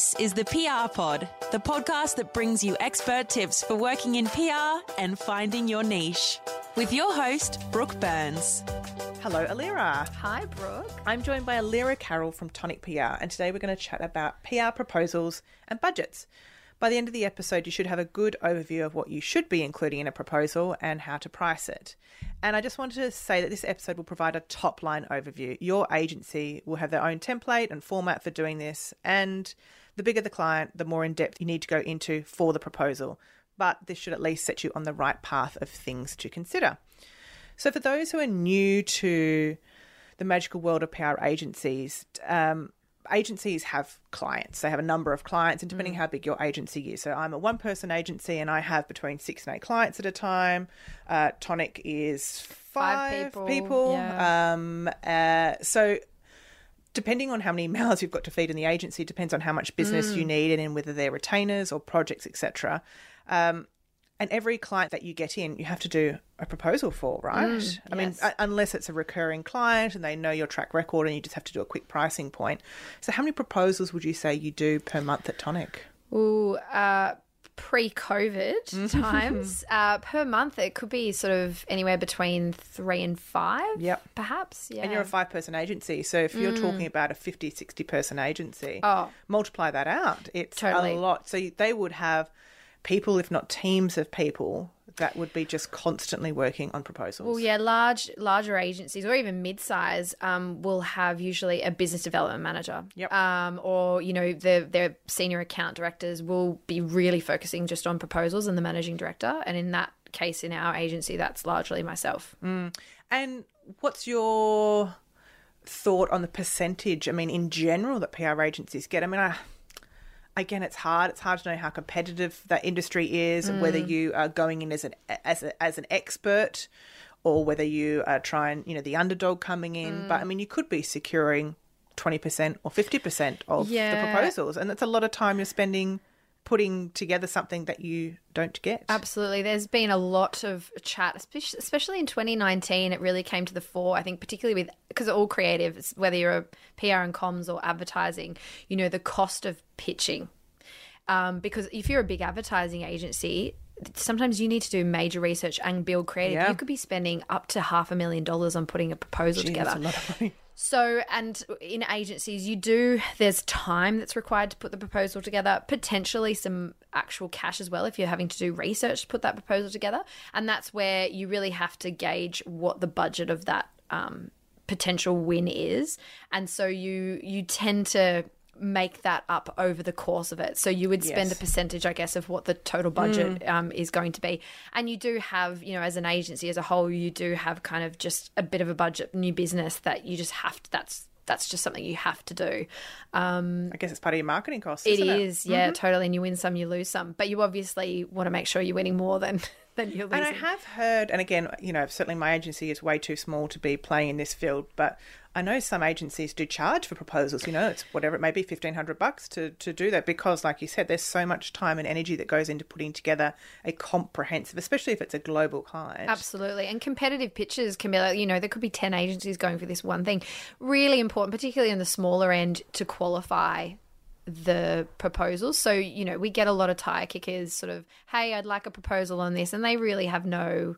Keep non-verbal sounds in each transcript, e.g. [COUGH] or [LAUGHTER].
This is the PR Pod, the podcast that brings you expert tips for working in PR and finding your niche. With your host, Brooke Burns. Hello, Allira. Hi, Brooke. I'm joined by Allira Carroll from Tonic PR, and today we're going to chat about PR proposals and budgets. By the end of the episode, you should have a good overview of what you should be including in a proposal and how to price it. And I just wanted to say that this episode will provide a top line overview. Your agency will have their own template and format for doing this, and the bigger the client, the more in depth you need to go into for the proposal. But this should at least set you on the right path of things to consider. So, for those who are new to the magical world of PR agencies, um, agencies have clients. They have a number of clients, and depending how big your agency is. So I'm a one person agency, and I have between six and eight clients at a time. Uh, Tonic is five, Five people, yeah. Um, uh, so depending on how many [LAUGHS] mouths you've got to feed in the agency, depends on how much business you need, and in whether they're retainers or projects, etc. Um, and every client that you get in, you have to do a proposal for, right? I mean, yes. unless it's a recurring client and they know your track record and you just have to do a quick pricing point. So, how many proposals would you say you do per month at Tonic? Ooh, uh, pre-COVID Mm-hmm. times, [LAUGHS] uh, per month it could be sort of anywhere between three and five. Yep. perhaps. Yeah, And you're a five person agency. So, if you're talking about a 50, 60 person agency, Mm. Oh. multiply that out. It's Totally. a lot. So, they would have people, if not teams of people, that would be just constantly working on proposals. Well, yeah, large, larger agencies or even mid-size um, will have usually a business development manager. Yep. Um, or you know, their their senior account directors will be really focusing just on proposals and the managing director. And in that case, in our agency, that's largely myself. And what's your thought on the percentage? I mean, in general, that PR agencies get. I mean, I, again, it's hard. It's hard to know how competitive that industry is, whether mm. you are going in as an as a, as an expert, or whether you are trying, you know, the underdog coming in. But I mm. mean, you could be securing twenty percent or fifty percent of the proposals, and that's a lot of time you're spending putting together something that you don't get. Absolutely. There's been a lot of chat, especially in 2019. It really came to the fore, I think, particularly with because all creative, it's whether you're a PR and comms or advertising, you know, the cost of pitching. Um, because if you're a big advertising agency, sometimes you need to do major research and build creative. Yeah. You could be spending up to half a million dollars on putting a proposal Gee, together. So, and in agencies, you do, there's time that's required to put the proposal together, potentially some actual cash as well if you're having to do research to put that proposal together. And that's where you really have to gauge what the budget of that um, potential win is. And so you, you tend to make that up over the course of it. So you would spend Yes. a percentage, I guess, of what the total budget um, is going to be. And you do have, you know, as an agency as a whole, you do have kind of just a bit of a budget new business that you just have to. That's that's just something you have to do. Um, I guess it's part of your marketing costs. it isn't it? is, yeah, totally. And you win some, you lose some, but you obviously want to make sure you're winning more than [LAUGHS] than you're losing. And I have heard, and again, you know, certainly my agency is way too small to be playing in this field, but I know some agencies do charge for proposals. You know, it's whatever it may be, fifteen hundred bucks to to do that because, like you said, there's so much time and energy that goes into putting together a comprehensive, especially if it's a global client. Absolutely. And competitive pitches be you know, there could be 10 agencies going for this one thing. Really important, particularly in the smaller end, to qualify the proposals. So, you know, we get a lot of tire kickers sort of, hey, I'd like a proposal on this. And they really have no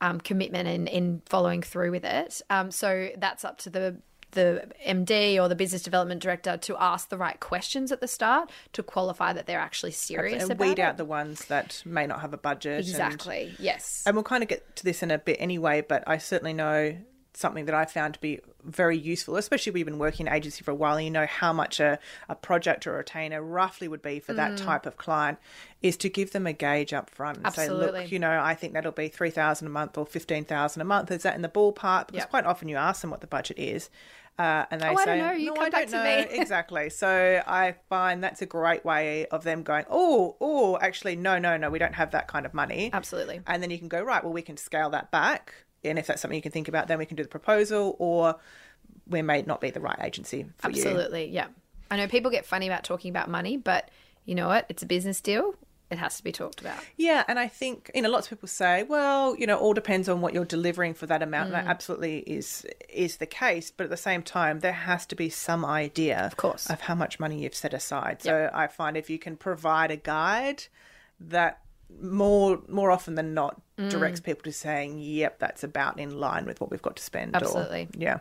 um, commitment in, in following through with it. Um, so that's up to the the MD or the business development director to ask the right questions at the start to qualify that they're actually serious and about weed it. out the ones that may not have a budget. and- exactly. yes. And we'll kind of get to this in a bit anyway, but I certainly know something that I found to be very useful, especially if we've been working in agency for a while and you know how much a, a project or a retainer roughly would be for Mm. that type of client, is to give them a gauge up front and say, look, you know, I think that'll be 3000 a month or 15000 a month. Is that in the ballpark? Because Yep. quite often you ask them what the budget is. Uh, and they Oh, I say, don't know. You no, come I back to me." [LAUGHS] [LAUGHS] exactly. So I find that's a great way of them going, oh, oh, actually, no, no, no, we don't have that kind of money. Absolutely. And then you can go, right, well, we can scale that back. And if that's something you can think about, then we can do the proposal, or we may not be the right agency for you. Absolutely, yeah. I know people get funny about talking about money, but you know what? It's a business deal. it has to be talked about. Yeah, and I think you know lots of people say, well, you know, all depends on what you're delivering for that amount. And that mm. absolutely is is the case, but at the same time, there has to be some idea, of course. of how much money you've set aside. So I find if you can provide a guide that more more often than not directs people to saying, "Yep, that's about in line with what we've got to spend." or- Absolutely. yeah.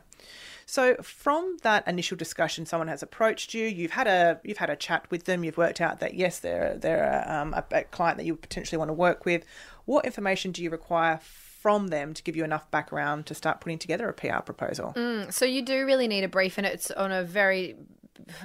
So from that initial discussion, someone has approached you. You've had a you've had a chat with them. You've worked out that yes, they're they're um, a, a client that you potentially want to work with. What information do you require from them to give you enough background to start putting together a PR proposal? So you do really need a brief, and it's on a very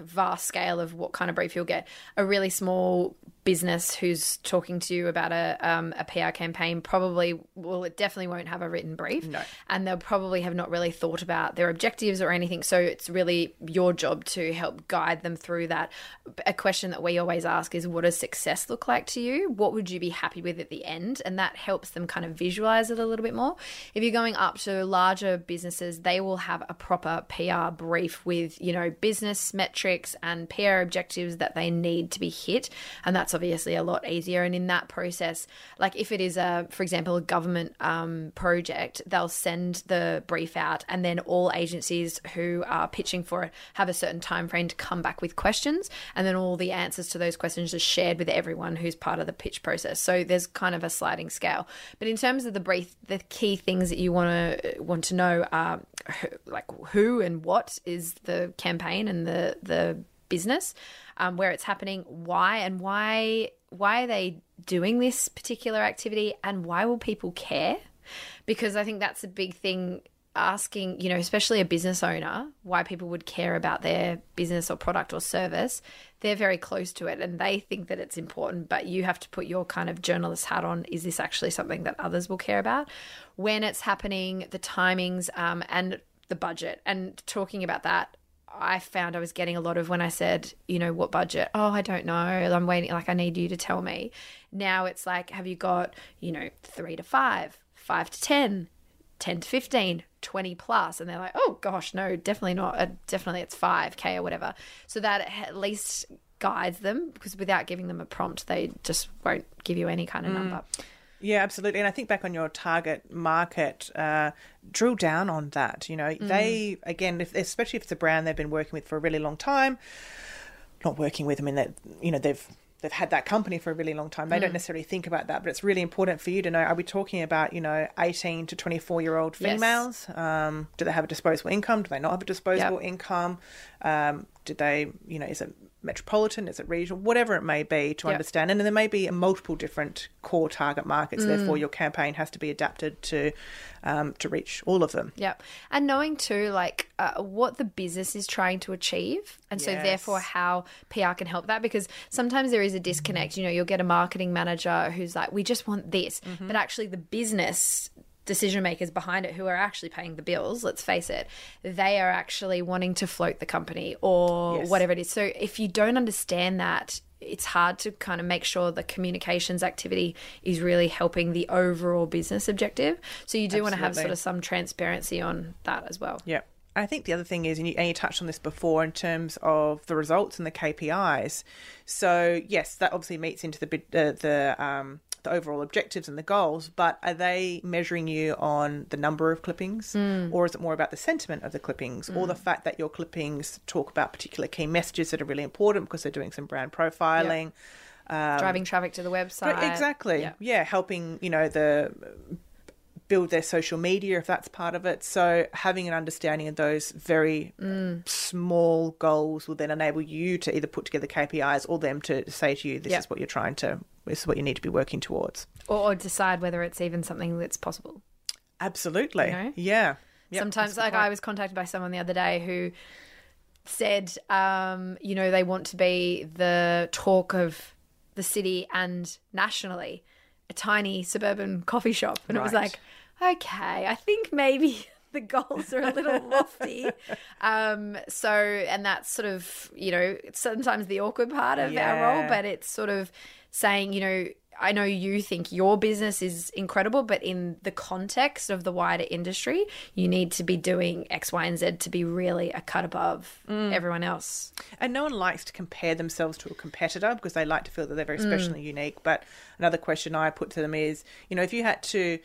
vast scale of what kind of brief you'll get. A really small business who's talking to you about a um, a PR campaign probably well, it definitely won't have a written brief, No. and they'll probably have not really thought about their objectives or anything. So it's really your job to help guide them through that. A question that we always ask is, what does success look like to you? What would you be happy with at the end? And that helps them kind of visualize it a little bit more. If you're going up to larger businesses, they will have a proper PR brief with you know business metrics and PR objectives that they need to be hit, and that's obviously a lot easier. And in that process, like if it is a, for example, a government um, project, they'll send the brief out, and then all agencies who are pitching for it have a certain time frame to come back with questions, and then all the answers to those questions are shared with everyone who's part of the pitch process. So there's kind of a sliding scale. But in terms of the brief, the key things that you want to want to know are like who and what is the campaign and the the business, um, where it's happening, why and why why are they doing this particular activity, and why will people care? Because I think that's a big thing. Asking, you know, especially a business owner, why people would care about their business or product or service, they're very close to it and they think that it's important, but you have to put your kind of journalist hat on. Is this actually something that others will care about? When it's happening, the timings, um, and the budget. And talking about that, I found I was getting a lot of when I said, you know, what budget? Oh, I don't know. I'm waiting. Like, I need you to tell me. Now it's like, have you got, you know, three to five, five to 10, 10 to 15, 20 plus? And they're like, oh gosh, no, definitely not. Uh, definitely it's 5K or whatever. So that at least guides them because without giving them a prompt, they just won't give you any kind of number. Yeah, absolutely. And I think back on your target market, uh, drill down on that. You know, they again, if, especially if it's a brand they've been working with for a really long time, not working with. I mean, that you know they've they've had that company for a really long time. They don't necessarily think about that, but it's really important for you to know: Are we talking about you know eighteen to twenty four year old Yes. females? Um, do they have a disposable income? Do they not have a disposable income? Um, do they, you know, is it metropolitan? Is it regional? Whatever it may be to Yep. understand. And there may be multiple different core target markets. Therefore, Mm. your campaign has to be adapted to um, to reach all of them. Yep. And knowing too, like, uh, what the business is trying to achieve. And so, Yes. therefore, how PR can help that. Because sometimes there is a disconnect. You know, you'll get a marketing manager who's like, we just want this. Mm-hmm. But actually, the business decision makers behind it who are actually paying the bills let's face it they are actually wanting to float the company or Yes. whatever it is so if you don't understand that it's hard to kind of make sure the communications activity is really helping the overall business objective so you do want to have sort of some transparency on that as well Yeah. I think the other thing is, and you, and you touched on this before in terms of the results and the KPIs. So yes, that obviously meets into the uh, the um, the overall objectives and the goals. But are they measuring you on the number of clippings, mm. or is it more about the sentiment of the clippings, or the mm. fact that your clippings talk about particular key messages that are really important because they're doing some brand profiling? driving um, traffic to the website exactly. Yeah. Yeah. helping, you know, the build their social media if that's part of it. So having an understanding of those very Mm. small goals will then enable you to either put together KPIs or them to say to you, this Yeah. is what you're trying to this is what you need to be working towards. or, or decide whether it's even something that's possible Absolutely. You know? Yeah. Yep, Sometimes, like. I was contacted by someone the other day who said, um, you know, they want to be the talk of the city and nationally, a tiny suburban coffee shop, and it was like, okay, I think maybe. [LAUGHS] The goals are a little lofty. [LAUGHS] Um, so, and that's sort of, you know, sometimes the awkward part of our role, but it's sort of saying, you know, I know you think your business is incredible, but in the context of the wider industry, you need to be doing X, Y, and Z to be really a cut above everyone else. And no one likes to compare themselves to a competitor because they like to feel that they're very special and unique. But another question I put to them is, you know, if you had to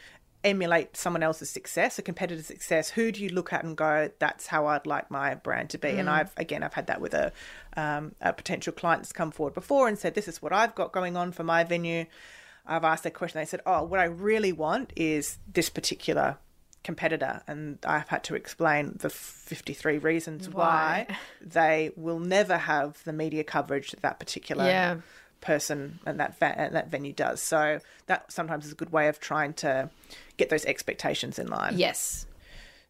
emulate someone else's success, a competitor's success, who do you look at and go, that's how I'd like my brand to be? And I've, again, I've had that with a, um, a potential client that's come forward before and said, this is what I've got going on for my venue. I've asked that question. They said, oh, what I really want is this particular competitor and I've had to explain the 53 reasons why, Why? they will never have the media coverage that that particular Yeah. person and that va- and that venue does. So that sometimes is a good way of trying to get those expectations in line. Yes.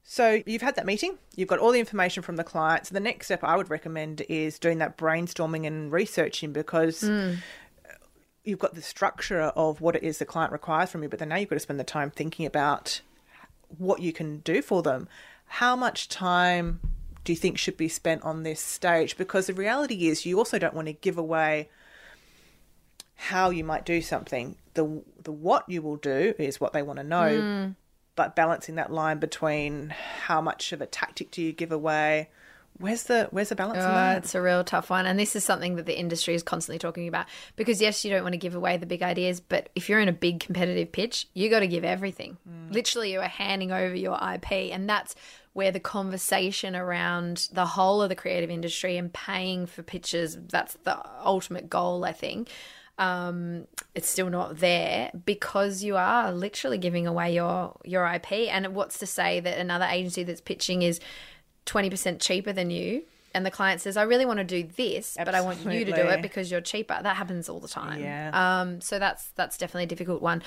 So you've had that meeting, you've got all the information from the client. So the next step I would recommend is doing that brainstorming and researching because hmm. you've got the structure of what it is the client requires from you, but then now you've got to spend the time thinking about what you can do for them. How much time do you think should be spent on this stage? Because the reality is you also don't want to give away how you might do something. The the what you will do is what they want to know, hmm. but balancing that line between how much of a tactic do you give away? Where's the where's the balance in oh, that? it's a real tough one. And this is something that the industry is constantly talking about. Because, yes, you don't want to give away the big ideas, but if you're in a big competitive pitch, you got to give everything. Hmm. Literally, you are handing over your IP. And that's where the conversation around the whole of the creative industry and paying for pitches, that's the ultimate goal, I think. Um, it's still not there because you are literally giving away your your IP. And what's to say that another agency that's pitching is 20% cheaper than you? And the client says i really want to do this but i want you to do it because you're cheaper. That happens all the time. Yeah. um, so that's that's definitely a difficult one.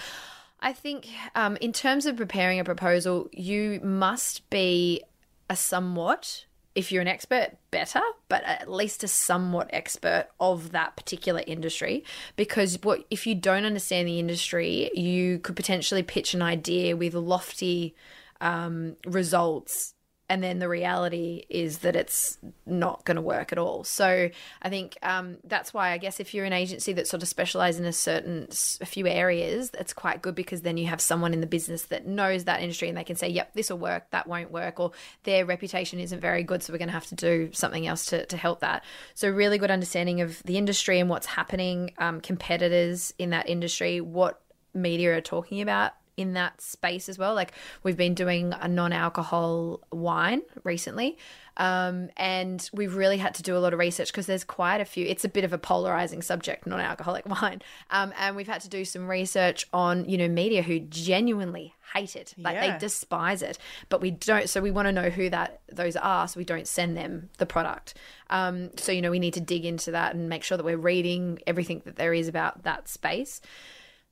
I think um, in terms of preparing a proposal you must be a somewhat if you're an expert better but at least a somewhat expert of that particular industry. Because what if you don't understand the industry you could potentially pitch an idea with lofty um, results and then the reality is that it's not going to work at all. So I think um, that's why I guess if you're an agency that sort of specializes in a certain a few areas, it's quite good because then you have someone in the business that knows that industry and they can say, "Yep, this will work. That won't work," or their reputation isn't very good, so we're going to have to do something else to to help that. So really good understanding of the industry and what's happening, um, competitors in that industry, what media are talking about in that space as well. Like we've been doing a non-alcohol wine recently, um, and we've really had to do a lot of research because there's quite a few. It's a bit of a polarizing subject, non-alcoholic [LAUGHS] wine, um, and we've had to do some research on you know media who genuinely hate it, like Yeah. they despise it, but we don't. So we want to know who that those are, so we don't send them the product. Um, so you know we need to dig into that and make sure that we're reading everything that there is about that space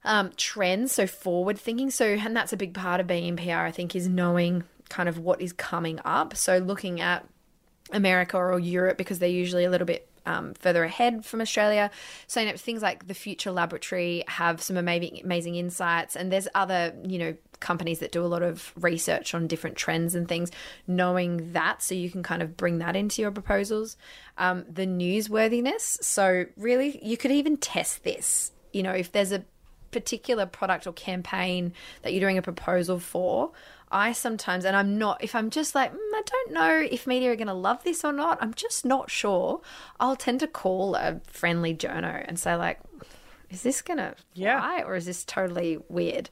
um, trends, so forward thinking. So, and that's a big part of being in PR, I think, is knowing kind of what is coming up. So, looking at America or Europe because they're usually a little bit um, further ahead from Australia. So, you know, things like the Future Laboratory have some amazing, amazing insights, and there's other, you know, companies that do a lot of research on different trends and things. Knowing that, so you can kind of bring that into your proposals. Um, the newsworthiness. So, really, you could even test this. You know, if there's a particular product or campaign that you're doing a proposal for, I sometimes, and I'm not, if I'm just like, mm, I don't know if media are going to love this or not, I'm just not sure, I'll tend to call a friendly journo and say, like, is this going to Yeah. fly or is this totally weird?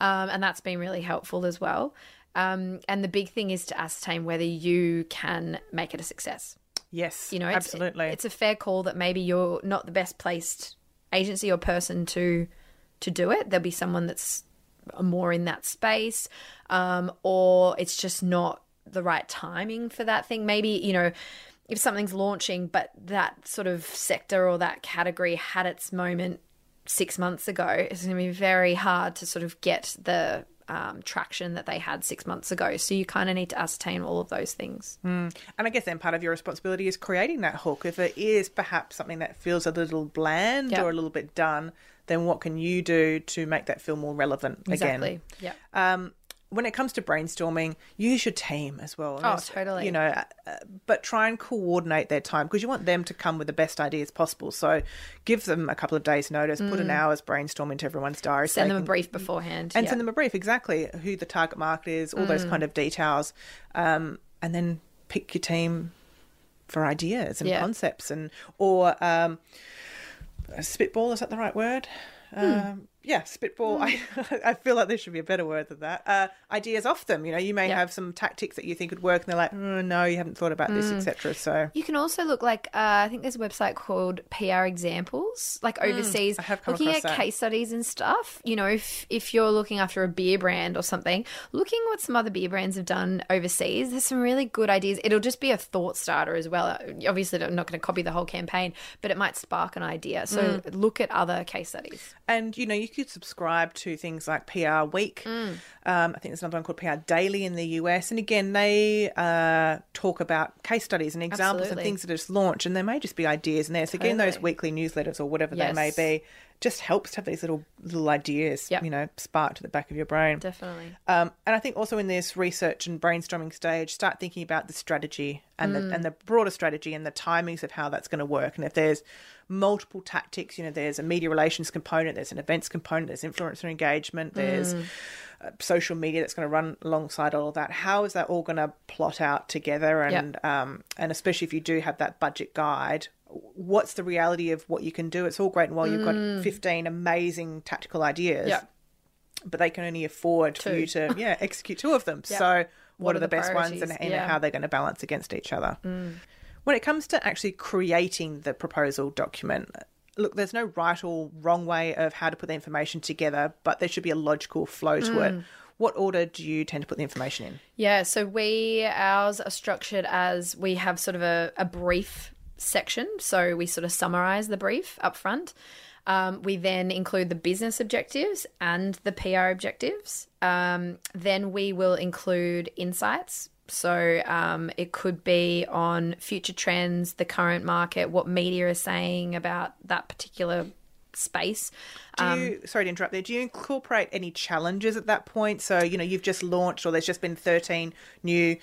Um, and that's been really helpful as well. Um, and the big thing is to ascertain whether you can make it a success Yes, you know it's, absolutely. it's a fair call that maybe you're not the best placed agency or person to to do it. There'll be someone that's more in that space um, or it's just not the right timing for that thing. Maybe you know if something's launching but that sort of sector or that category had its moment six months ago it's going to be very hard to sort of get the um, traction that they had six months ago so you kind of need to ascertain all of those things And I guess then part of your responsibility is creating that hook. If it is perhaps something that feels a little bland Yep. or a little bit done, then what can you do to make that feel more relevant exactly again? yeah Um, when it comes to brainstorming, use your team as well. Oh, totally. You know, uh, but try and coordinate their time because you want them to come with the best ideas possible. So give them a couple of days' notice, put an hour's brainstorm into everyone's diary. Mm. Send they them a brief beforehand. and yeah. send them a brief exactly who the target market is, all those kind of details, um, and then pick your team for ideas and Yeah. concepts and or um, spitball is that the right word? Um, yeah, spitball. I, [LAUGHS] I feel like there should be a better word than that. Uh, ideas off them. You know, you may Yeah. have some tactics that you think would work, and they're like, oh, no, you haven't thought about this, etc. So You can also look like uh, I think there's a website called PR Examples, like overseas, Mm, I have come looking at that. case studies and stuff. You know, if if you're looking after a beer brand or something, looking what some other beer brands have done overseas, there's some really good ideas. It'll just be a thought starter as well. Obviously, I'm not going to copy the whole campaign, but it might spark an idea. So Mm. look at other case studies. And you know, you could subscribe to things like PR Week. Mm. Um, I think there's another one called PR Daily in the US. And again, they uh, talk about case studies and examples Absolutely. and things that are just launched. And there may just be ideas in there. So again, those weekly newsletters or whatever they may be just helps to have these little little ideas, Yep. you know, sparked at the back of your brain. Definitely. Um, and I think also in this research and brainstorming stage, start thinking about the strategy and the and the broader strategy and the timings of how that's going to work. And if there's multiple tactics, you know, there's a media relations component, there's an events component, there's influencer engagement, there's uh, social media that's going to run alongside all of that. How is that all going to plot out together? And um, and especially if you do have that budget guide. What's the reality of what you can do? It's all great and well. You've got 15 amazing tactical ideas Yeah. but they can only afford for you to yeah [LAUGHS] execute two of them. So what, are the, best ones and, and Yeah. Mm. how they're going to balance against each other? When it comes to actually creating the proposal document, look, there's no right or wrong way of how to put the information together, but there should be a logical flow to Mm. it. What order do you tend to put the information in? Yeah, so we ours are structured as we have sort of a, a brief section. So we sort of summarize the brief up front. Um, we then include the business objectives and the PR objectives. Um, then we will include insights. So um, it could be on future trends, the current market, what media is saying about that particular space. Do Um, you, sorry to interrupt there, do you incorporate any challenges at that point? So, you know, you've just launched or there's just been 13 new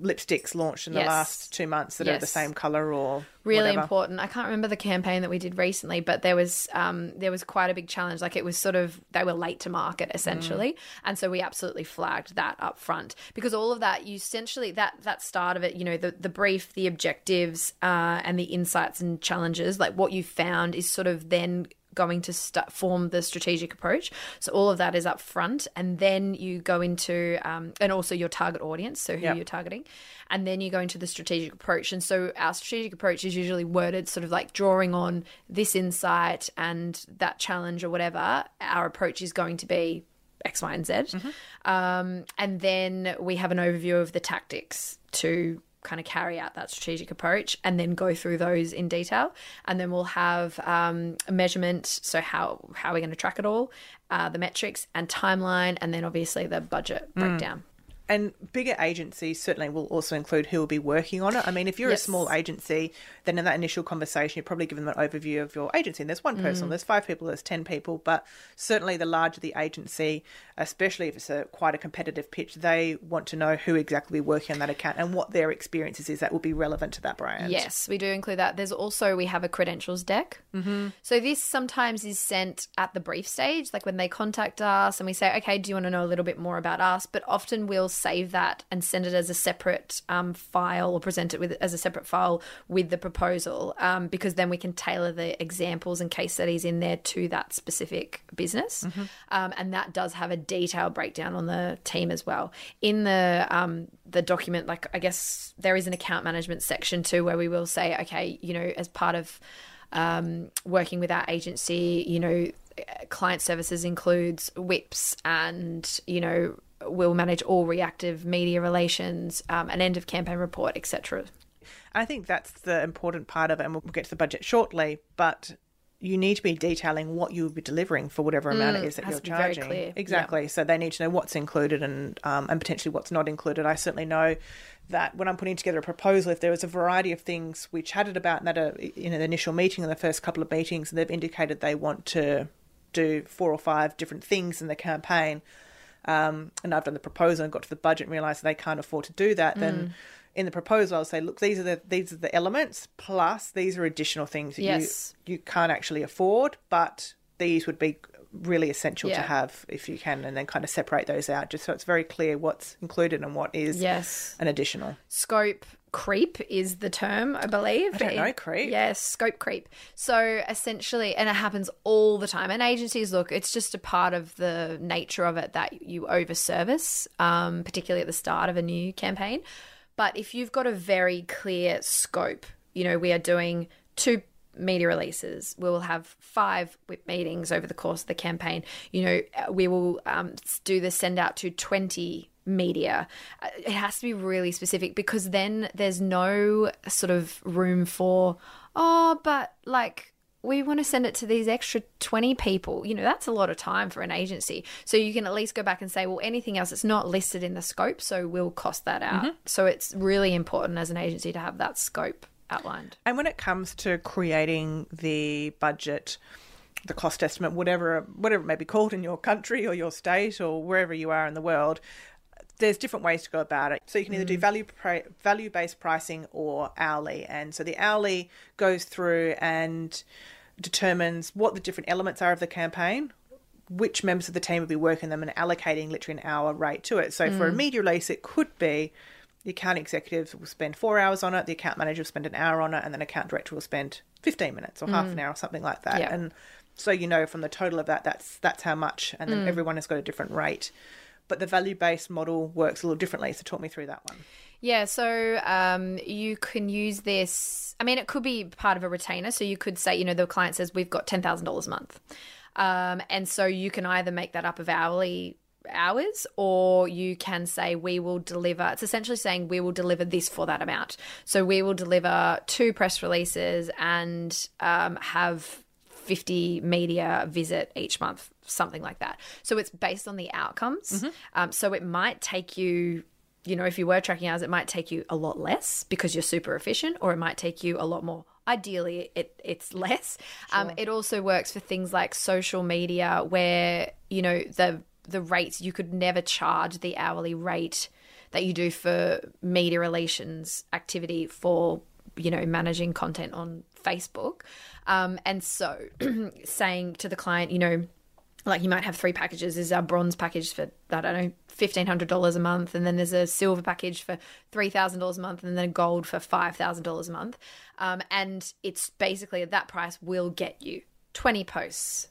lipsticks launched in the Yes. last two months that are the same color or really whatever. important. I can't remember the campaign that we did recently, but there was um, there was quite a big challenge. Like it was sort of they were late to market essentially, and so we absolutely flagged that up front because all of that you essentially that that start of it, you know, the the brief, the objectives, uh, and the insights and challenges. Like what you found is sort of then going to st- form the strategic approach. So all of that is up front, and then you go into um, and also your target audience, so who Yep. you're targeting, and then you go into the strategic approach. And so our strategic approach is usually worded sort of like drawing on this insight and that challenge or whatever. Our approach is going to be X, Y, and Z. Um, and then we have an overview of the tactics to kind of carry out that strategic approach and then go through those in detail. And then we'll have um, a measurement. So, how, how we're we going to track it all, uh, the metrics and timeline, and then obviously the budget breakdown. And bigger agencies certainly will also include who will be working on it. I mean, if you're Yes. a small agency, then in that initial conversation, you're probably given them an overview of your agency. And there's one person, there's five people, there's 10 people. But certainly the larger the agency, especially if it's a quite a competitive pitch, they want to know who exactly will be working on that account and what their experiences is that will be relevant to that brand. Yes, we do include that. There's also we have a credentials deck. Mm-hmm. So this sometimes is sent at the brief stage, like when they contact us and we say, "Okay, do you want to know a little bit more about us?" But often we'll save that and send it as a separate um, file or present it with as a separate file with the proposal, um, because then we can tailor the examples and case studies in there to that specific business, um, and that does have a detailed breakdown on the team as well. In the um, the document, like I guess there is an account management section too, where we will say, okay, you know, as part of um, working with our agency, you know, client services includes WIPs and you know we'll manage all reactive media relations, um, an end of campaign report, etc. I think that's the important part of it, and we'll get to the budget shortly. But you need to be detailing what you will be delivering for whatever amount it is that Mm, you're to be very charging. Exactly. So they need to know what's included and um, and potentially what's not included. I certainly know that when I'm putting together a proposal, if there was a variety of things we chatted about in that uh, in an initial meeting, in the first couple of meetings, and they've indicated they want to do four or five different things in the campaign. um, and I've done the proposal and got to the budget and realised they can't afford to do that, Mm. then in the proposal I'll say, look, these are the these are the elements plus these are additional things that Yes. you you can't actually afford, but these would be really essential to have if you can, and then kind of separate those out just so it's very clear what's included and what is Yes. an additional. Scope creep is the term, I believe. I don't know, creep. Yes, scope creep. So essentially, and it happens all the time. And agencies, look, it's just a part of the nature of it that you overservice, um, particularly at the start of a new campaign. But if you've got a very clear scope, you know, we are doing two media releases. We will have five WIP meetings over the course of the campaign. You know, we will um, do the send out to 20 media. Uh, It has to be really specific because then there's no sort of room for, oh, but like, we want to send it to these extra 20 people. You know, that's a lot of time for an agency. So you can at least go back and say, well, anything else that's not listed in the scope, so we'll cost that out. Mm-hmm. So it's really important as an agency to have that scope outlined. And when it comes to creating the budget, the cost estimate, whatever whatever it may be called in your country or your state or wherever you are in the world, there's different ways to go about it. So you can either do mm. value pri- value based pricing or hourly, and so the hourly goes through and determines what the different elements are of the campaign. Which members of the team will be working them and allocating literally an hour rate to it. So for a mm. media release, it could be the account executive will spend four hours on it, the account manager will spend an hour on it, and then account director will spend 15 minutes or half an mm. hour or something like that. Yeah. And so you know from the total of that, that's that's how much, and then everyone has got a different rate. But the value based model works a little differently. So talk me through that one. Yeah, so um, you can use this. I mean, it could be part of a retainer. So you could say, you know, the client says we've got ten thousand dollars a month, um, and so you can either make that up of hourly hours or you can say we will deliver it's essentially saying we will deliver this for that amount so we will deliver two press releases and um, have 50 media visit each month, something like that. So it's based on the outcomes. Um, so it might take you, you know, if you were tracking hours, it might take you a lot less because you're super efficient, or it might take you a lot more. Ideally, it, it's [LAUGHS] less. Um, it also works for things like social media where, you know, the the rates you could never charge the hourly rate that you do for media relations activity for you know managing content on facebook um, and so [CLEARS THROAT] saying to the client you know like you might have three packages there's our bronze package for i don't know $1500 a month and then there's a silver package for $3000 a month and then a gold for $5000 a month um, and it's basically at that price will get you 20 posts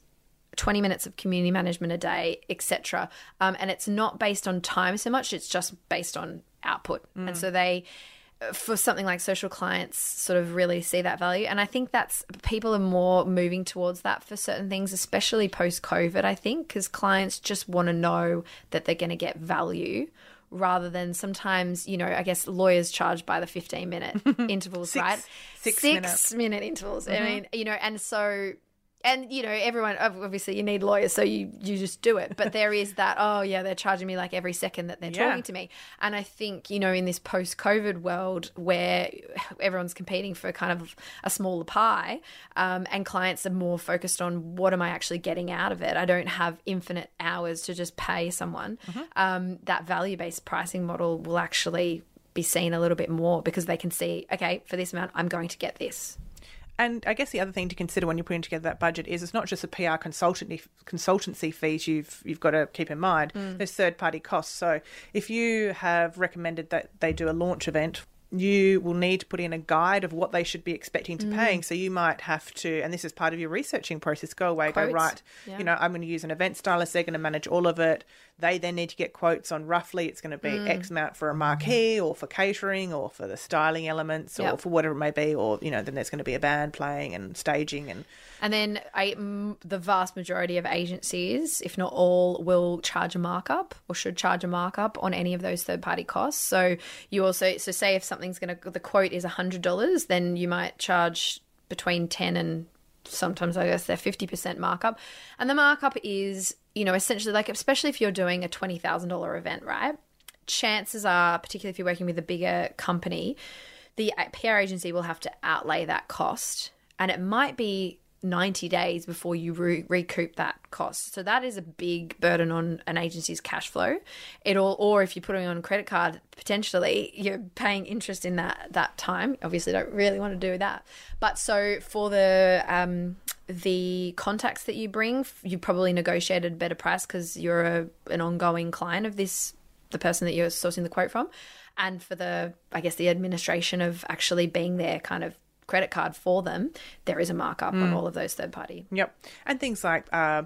20 minutes of community management a day, etc. Um, and it's not based on time so much, it's just based on output. And so they, for something like social clients, sort of really see that value. And I think that's people are more moving towards that for certain things, especially post COVID, I think, because clients just want to know that they're going to get value. Rather than sometimes, you know, I guess lawyers charge by the 15 minute [LAUGHS] intervals, Six- right? six six minute intervals. I mm-hmm. mean, you know, and so and you know everyone obviously you need lawyers so you you just do it. But there is that [LAUGHS] oh yeah they're charging me like every second that they're Yeah. talking to me. And i think you know in this post covid world where everyone's competing for kind of a smaller pie um, and clients are more focused on what am i actually getting out of it i don't have infinite hours to just pay someone um, that value based pricing model will actually be seen a little bit more because they can see okay for this amount i'm going to get this And I guess the other thing to consider when you're putting together that budget is it's not just the PR consultancy consultancy fees you've you've got to keep in mind. Mm. There's third party costs. So if you have recommended that they do a launch event, you will need to put in a guide of what they should be expecting to paying. Mm. So you might have to, and this is part of your researching process. Go away, go Quotes. right. Yeah. You know, I'm going to use an event stylist. They're going to manage all of it. They then need to get quotes on roughly it's going to be X mm. amount for a marquee or for catering or for the styling elements or Yep. for whatever it may be. Or you know, then there's going to be a band playing and staging and And then I, the vast majority of agencies, if not all, will charge a markup or should charge a markup on any of those third party costs. So you also, so say if something's going to, the quote is $100, then you might charge between 10 and sometimes I guess they're 50% markup. And the markup is, you know, essentially like, especially if you're doing a $20,000 event, right? Chances are, particularly if you're working with a bigger company, the PR agency will have to outlay that cost. And it might be 90 days before you re- recoup that cost. So that is a big burden on an agency's cash flow. It all, or if you're putting on a credit card, potentially you're paying interest in that that time. Obviously, don't really want to do that. But so for the um, the contacts that you bring, you probably negotiated a better price because you're a, an ongoing client of this, the person that you're sourcing the quote from. And for the, I guess, the administration of actually being there, kind of credit card for them, there is a markup on all of those third party. Yep. And things like uh,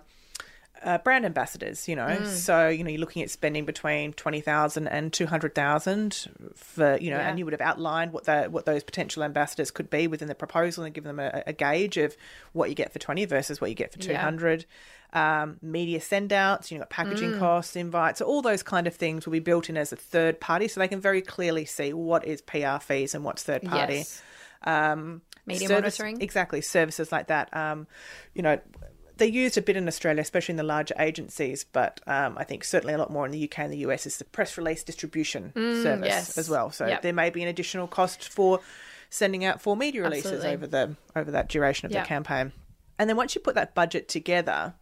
uh, brand ambassadors, you know. So, you know, you're looking at spending between 20,000 and 200,000 for, you know, Yeah. and you would have outlined what the what those potential ambassadors could be within the proposal and given them a, a gauge of what you get for 20 versus what you get for Yeah. 200. Um, media send outs, you've got packaging costs, invites, all those kind of things will be built in as a third party so they can very clearly see what is PR fees and what's third party Yes. Um, Media service- monitoring. exactly services like that. Um, you know, they're used a bit in Australia, especially in the larger agencies, but um, I think certainly a lot more in the UK and the US is the press release distribution service Mm, yes. as well. So Yep. there may be an additional cost for sending out four media releases Absolutely. over the over that duration of Yep. the campaign. And then once you put that budget together,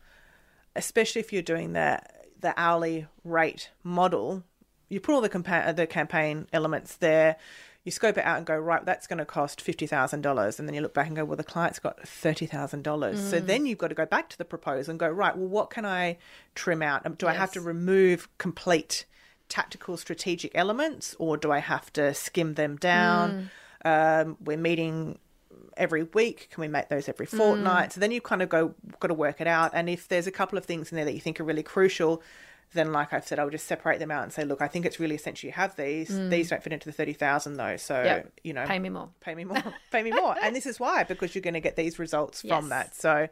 especially if you're doing the the hourly rate model, you put all the compa- the campaign elements there. You scope it out and go right. That's going to cost fifty thousand dollars, and then you look back and go, well, the client's got thirty thousand dollars. So Mm. then you've got to go back to the proposal and go right. Well, what can I trim out? Do I have to remove complete tactical strategic elements, or do I have to skim them down? Mm. Um, we're meeting every week? Can we make those every fortnight? So then you kind of go, got to work it out. And if there's a couple of things in there that you think are really crucial, then like I've said, I'll just separate them out and say, look, I think it's really essential you have these. These don't fit into the thirty thousand though, so Yep. you know, Pay me more. pay me more, [LAUGHS] pay me more. And this is why because you're going to get these results from that. So,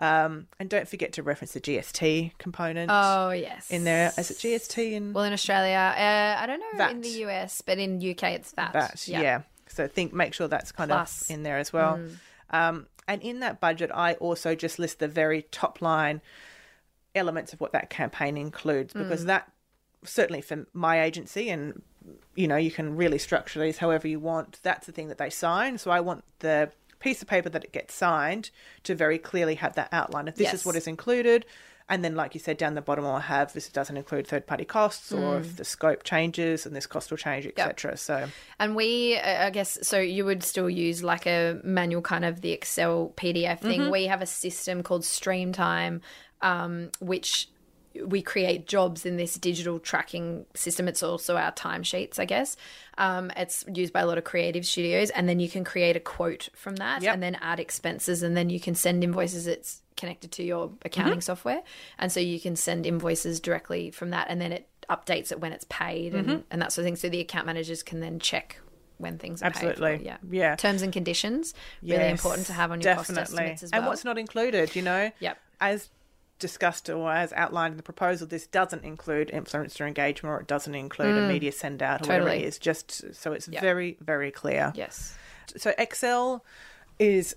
um, and don't forget to reference the GST component Oh, yes. in there. Is it GST in Well, in Australia, uh, I don't know in the US, but in UK it's VAT. that? Yeah. So think, make sure that's kind Plus. of in there as well. Um, and in that budget, I also just list the very top line elements of what that campaign includes because that certainly for my agency and you know you can really structure these however you want that's the thing that they sign. So i want the piece of paper that it gets signed to very clearly have that outline if this is what is included. And then like you said down the bottom i'll have this doesn't include third party costs or if the scope changes and this cost will change etc so And we, uh, I guess, so you would still use like a manual kind of the Excel PDF thing. Mm-hmm. We have a system called Streamtime, um, which we create jobs in this digital tracking system. It's also our timesheets, I guess. Um, it's used by a lot of creative studios, and then you can create a quote from that, Yep. and then add expenses, and then you can send invoices. It's connected to your accounting Mm-hmm. software, and so you can send invoices directly from that, and then it updates it when it's paid Mm-hmm. and, and that sort of thing. So the account managers can then check when things are paid. for. Absolutely. Yeah. Yeah. Terms and conditions really Yes, important to have on your cost estimates as well. And what's not included, you know? Yep. As discussed or as outlined in the proposal, this doesn't include influencer engagement or it doesn't include a media send out or whatever Mm. It is, just so it's Yep. very, very clear. yes. So Excel is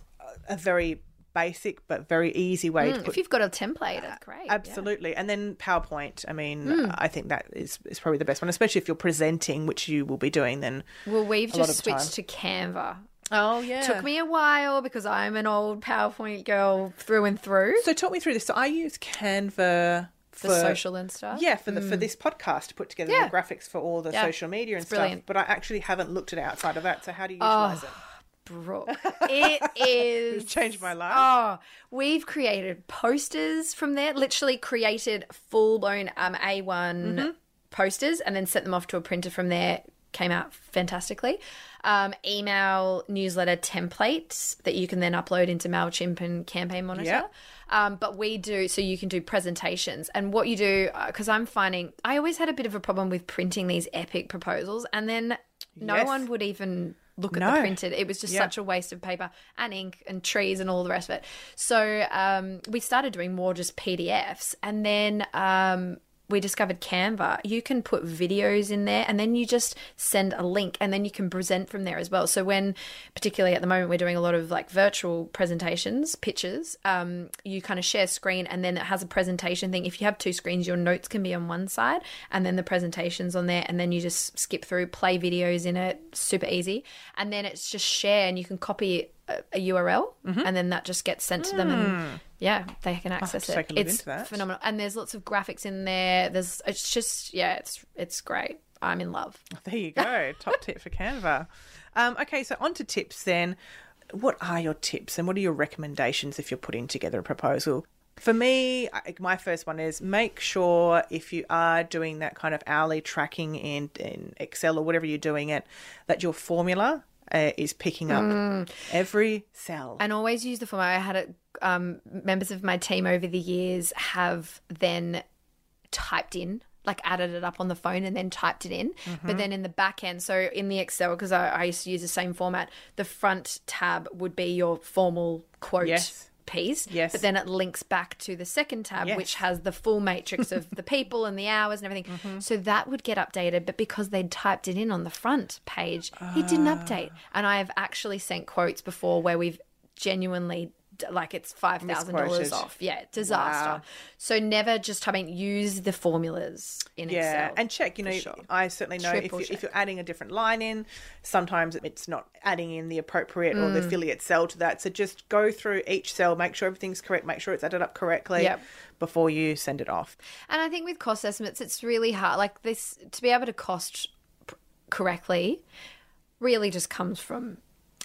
a very basic but very easy way to Mm, put if you've got a template, that's great. yeah. Absolutely. And then PowerPoint. I mean, Hmm. I think that is, is probably the best one, especially if you're presenting, which you will be doing then. Well, we've just the time. switched to Canva. Oh, yeah. Took me a while because I'm an old PowerPoint girl through and through. So talk me through this. So I use Canva for The social and stuff. Yeah, for the for this podcast to put together Yeah. the graphics for all the Yeah. social media and It's stuff. brilliant. But I actually haven't looked at it outside of that. So how do you utilize it? Brooke. [LAUGHS] It is changed my life. Oh, we've created posters from there. Literally created full blown um, A1 Mm-hmm. posters and then sent them off to a printer from there. Came out fantastically. Um, email newsletter templates that you can then upload into Mailchimp and Campaign Monitor. Yep. Um, but we do so you can do presentations and what you do because I'm finding I always had a bit of a problem with printing these epic proposals and then no Yes. one would even look at No. the printed. It was just Yeah. such a waste of paper and ink and trees and all the rest of it. So um, we started doing more just PDFs, and then um, we discovered Canva. You can put videos in there, and then you just send a link, and then you can present from there as well. So when, particularly at the moment, we're doing a lot of like virtual presentations, pictures. Um, you kind of share screen, and then it has a presentation thing. If you have two screens, your notes can be on one side, and then the presentations on there, and then you just skip through, play videos in it, super easy, and then it's just share, and you can copy a, a URL, and then that just gets sent to them, and yeah, they can access it. take a look it's phenomenal, and there's lots of graphics in there. There's it's just yeah, it's it's great. I'm in love. There you [LAUGHS] go. Top tip for Canva. Um, okay, so on to tips then. What are your tips and what are your recommendations if you're putting together a proposal? For me, my first one is make sure if you are doing that kind of hourly tracking in, in Excel or whatever you're doing it, that your formula uh, is picking up every cell. and always use the format. I had it. Um, members of my team over the years have then typed in, like added it up on the phone and then typed it in. Mm-hmm. But then in the back end, so in the Excel, because I, I used to use the same format, the front tab would be your formal quote. Yes. Piece, Yes. but then it links back to the second tab, Yes. which has the full matrix of [LAUGHS] the people and the hours and everything. Mm-hmm. So that would get updated, but because they'd typed it in on the front page, it didn't Ah. update. And I have actually sent quotes before where we've genuinely like it's five thousand dollars off. Yeah, disaster. Wow. So never just I mean use the formulas in Yeah, Excel. and check. You know, sure. I certainly know if, you, if you're adding a different line in, sometimes it's not adding in the appropriate or Mm. the affiliate cell to that. So just go through each cell, make sure everything's correct, make sure it's added up correctly Yep. before you send it off. And I think with cost estimates, it's really hard. Like this, to be able to cost p- correctly, really just comes from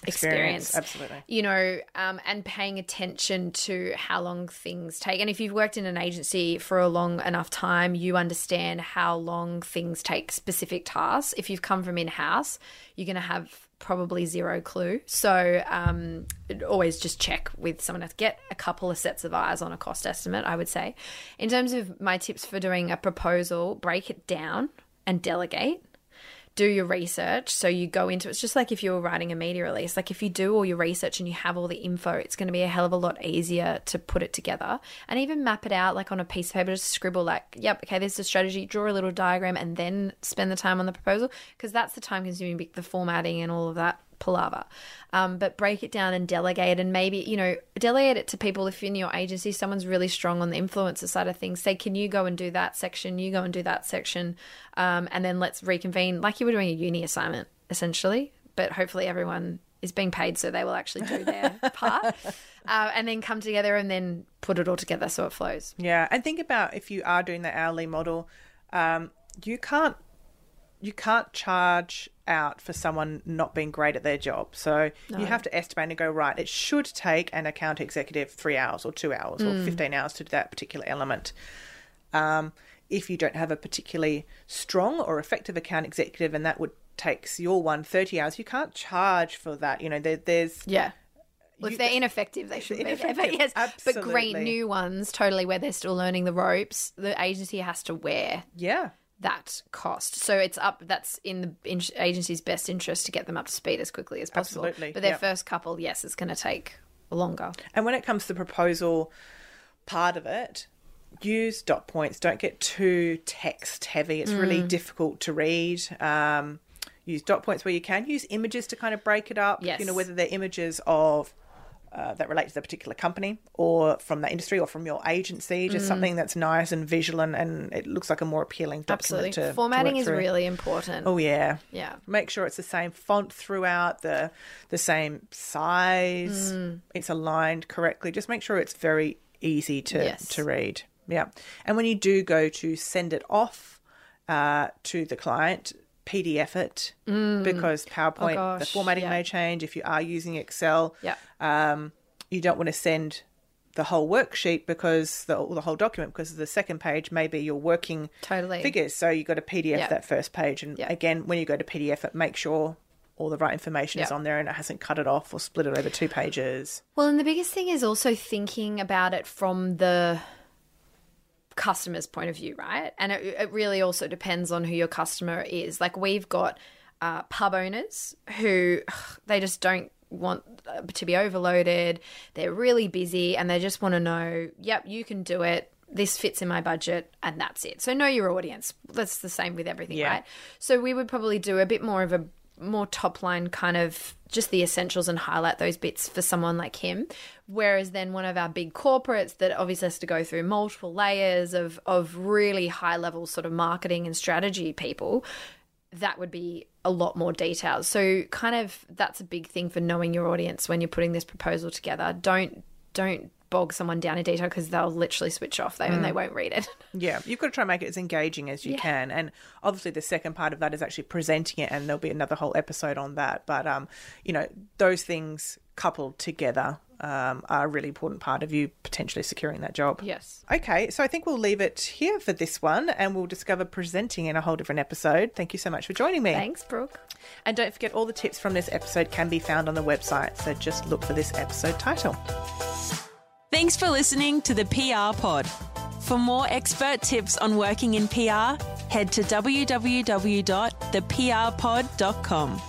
Experience, experience. absolutely. You know, um, and paying attention to how long things take. And if you've worked in an agency for a long enough time, you understand how long things take specific tasks. If you've come from in house, you're going to have probably zero clue. So um, always just check with someone else. Get a couple of sets of eyes on a cost estimate, I would say. In terms of my tips for doing a proposal, break it down and delegate do your research. So you go into it's just like if you were writing a media release. Like if you do all your research and you have all the info, it's going to be a hell of a lot easier to put it together and even map it out like on a piece of paper. Just scribble like, yep, okay, this is a strategy. Draw a little diagram and then spend the time on the proposal because that's the time consuming the formatting and all of that palaver. Um, but break it down and delegate and maybe, you know, delegate it to people if in your agency someone's really strong on the influencer side of things. Say, can you go and do that section? You go and do that section. Um, and then let's reconvene like you were doing a uni assignment, essentially. But hopefully everyone is being paid so they will actually do their [LAUGHS] part. Uh, and then come together and then put it all together so it flows. Yeah, and think about if you are doing the hourly model, um, you can't you can't charge out for someone not being great at their job. So you have to estimate and go right. It should take an account executive three hours or two hours or fifteen hours to do that particular element. Um, if you don't have a particularly strong or effective account executive, and that would takes your one 30 hours, you can't charge for that. You know, there, there's Yeah. Well, if they're ineffective, they should be there. [LAUGHS] But yes, but great new ones, totally where they're still learning the ropes. The agency has to wear yeah. That cost. So it's up. That's in the in- agency's best interest to get them up to speed as quickly as possible. Absolutely, But their yep. first couple, yes, it's going to take longer. And when it comes to the proposal part of it, use dot points. Don't get too text heavy. It's really Mm. difficult to read. Um, use dot points where you can. Use images to kind of break it up. Yes. You know, whether they're images of uh, that relate to the particular company or from the industry or from your agency, just something that's nice and visual and, and it looks like a more appealing document Absolutely, to to formatting work is through. really important. Oh yeah. Yeah. Make sure it's the same font throughout, the the same size. Mm. It's aligned correctly. Just make sure it's very easy to Yes. to read. Yeah. And when you do go to send it off uh, to the client, PDF it because PowerPoint the Mm. formatting yeah. may change if you are using Excel. Yeah. Um, you don't want to send the whole worksheet because the, the whole document because the second page may be your working Totally. figures. So you've got to PDF that first page, and again, when you go to PDF it, make sure all the right information is on there and it hasn't cut it off or split it over two pages. Well, and the biggest thing is also thinking about it from the customer's point of view, right? And it, it really also depends on who your customer is. Like we've got uh, pub owners who they just don't want uh, to be overloaded. They're really busy and they just want to know, yep, you can do it. This fits in my budget and that's it. So know your audience. That's the same with everything, Yeah. right? So we would probably do a bit more of a more top line kind of just the essentials and highlight those bits for someone like him. Whereas then one of our big corporates that obviously has to go through multiple layers of of really high level sort of marketing and strategy people, that would be a lot more detailed. So kind of that's a big thing for knowing your audience when you're putting this proposal together. Don't don't bog someone down in detail because they'll literally switch off they and they won't read it. [LAUGHS] Yeah, you've got to try and make it as engaging as you Yeah. can, and obviously the second part of that is actually presenting it, and there'll be another whole episode on that. But um, you know, those things coupled together um, are a really important part of you potentially securing that job. yes. Okay, so I think we'll leave it here for this one, and we'll discover presenting in a whole different episode. Thank you so much for joining me. Thanks, Brooke. And don't forget, all the tips from this episode can be found on the website, so just look for this episode title. Thanks for listening to the PR Pod. For more expert tips on working in PR, head to www.theprpod.com.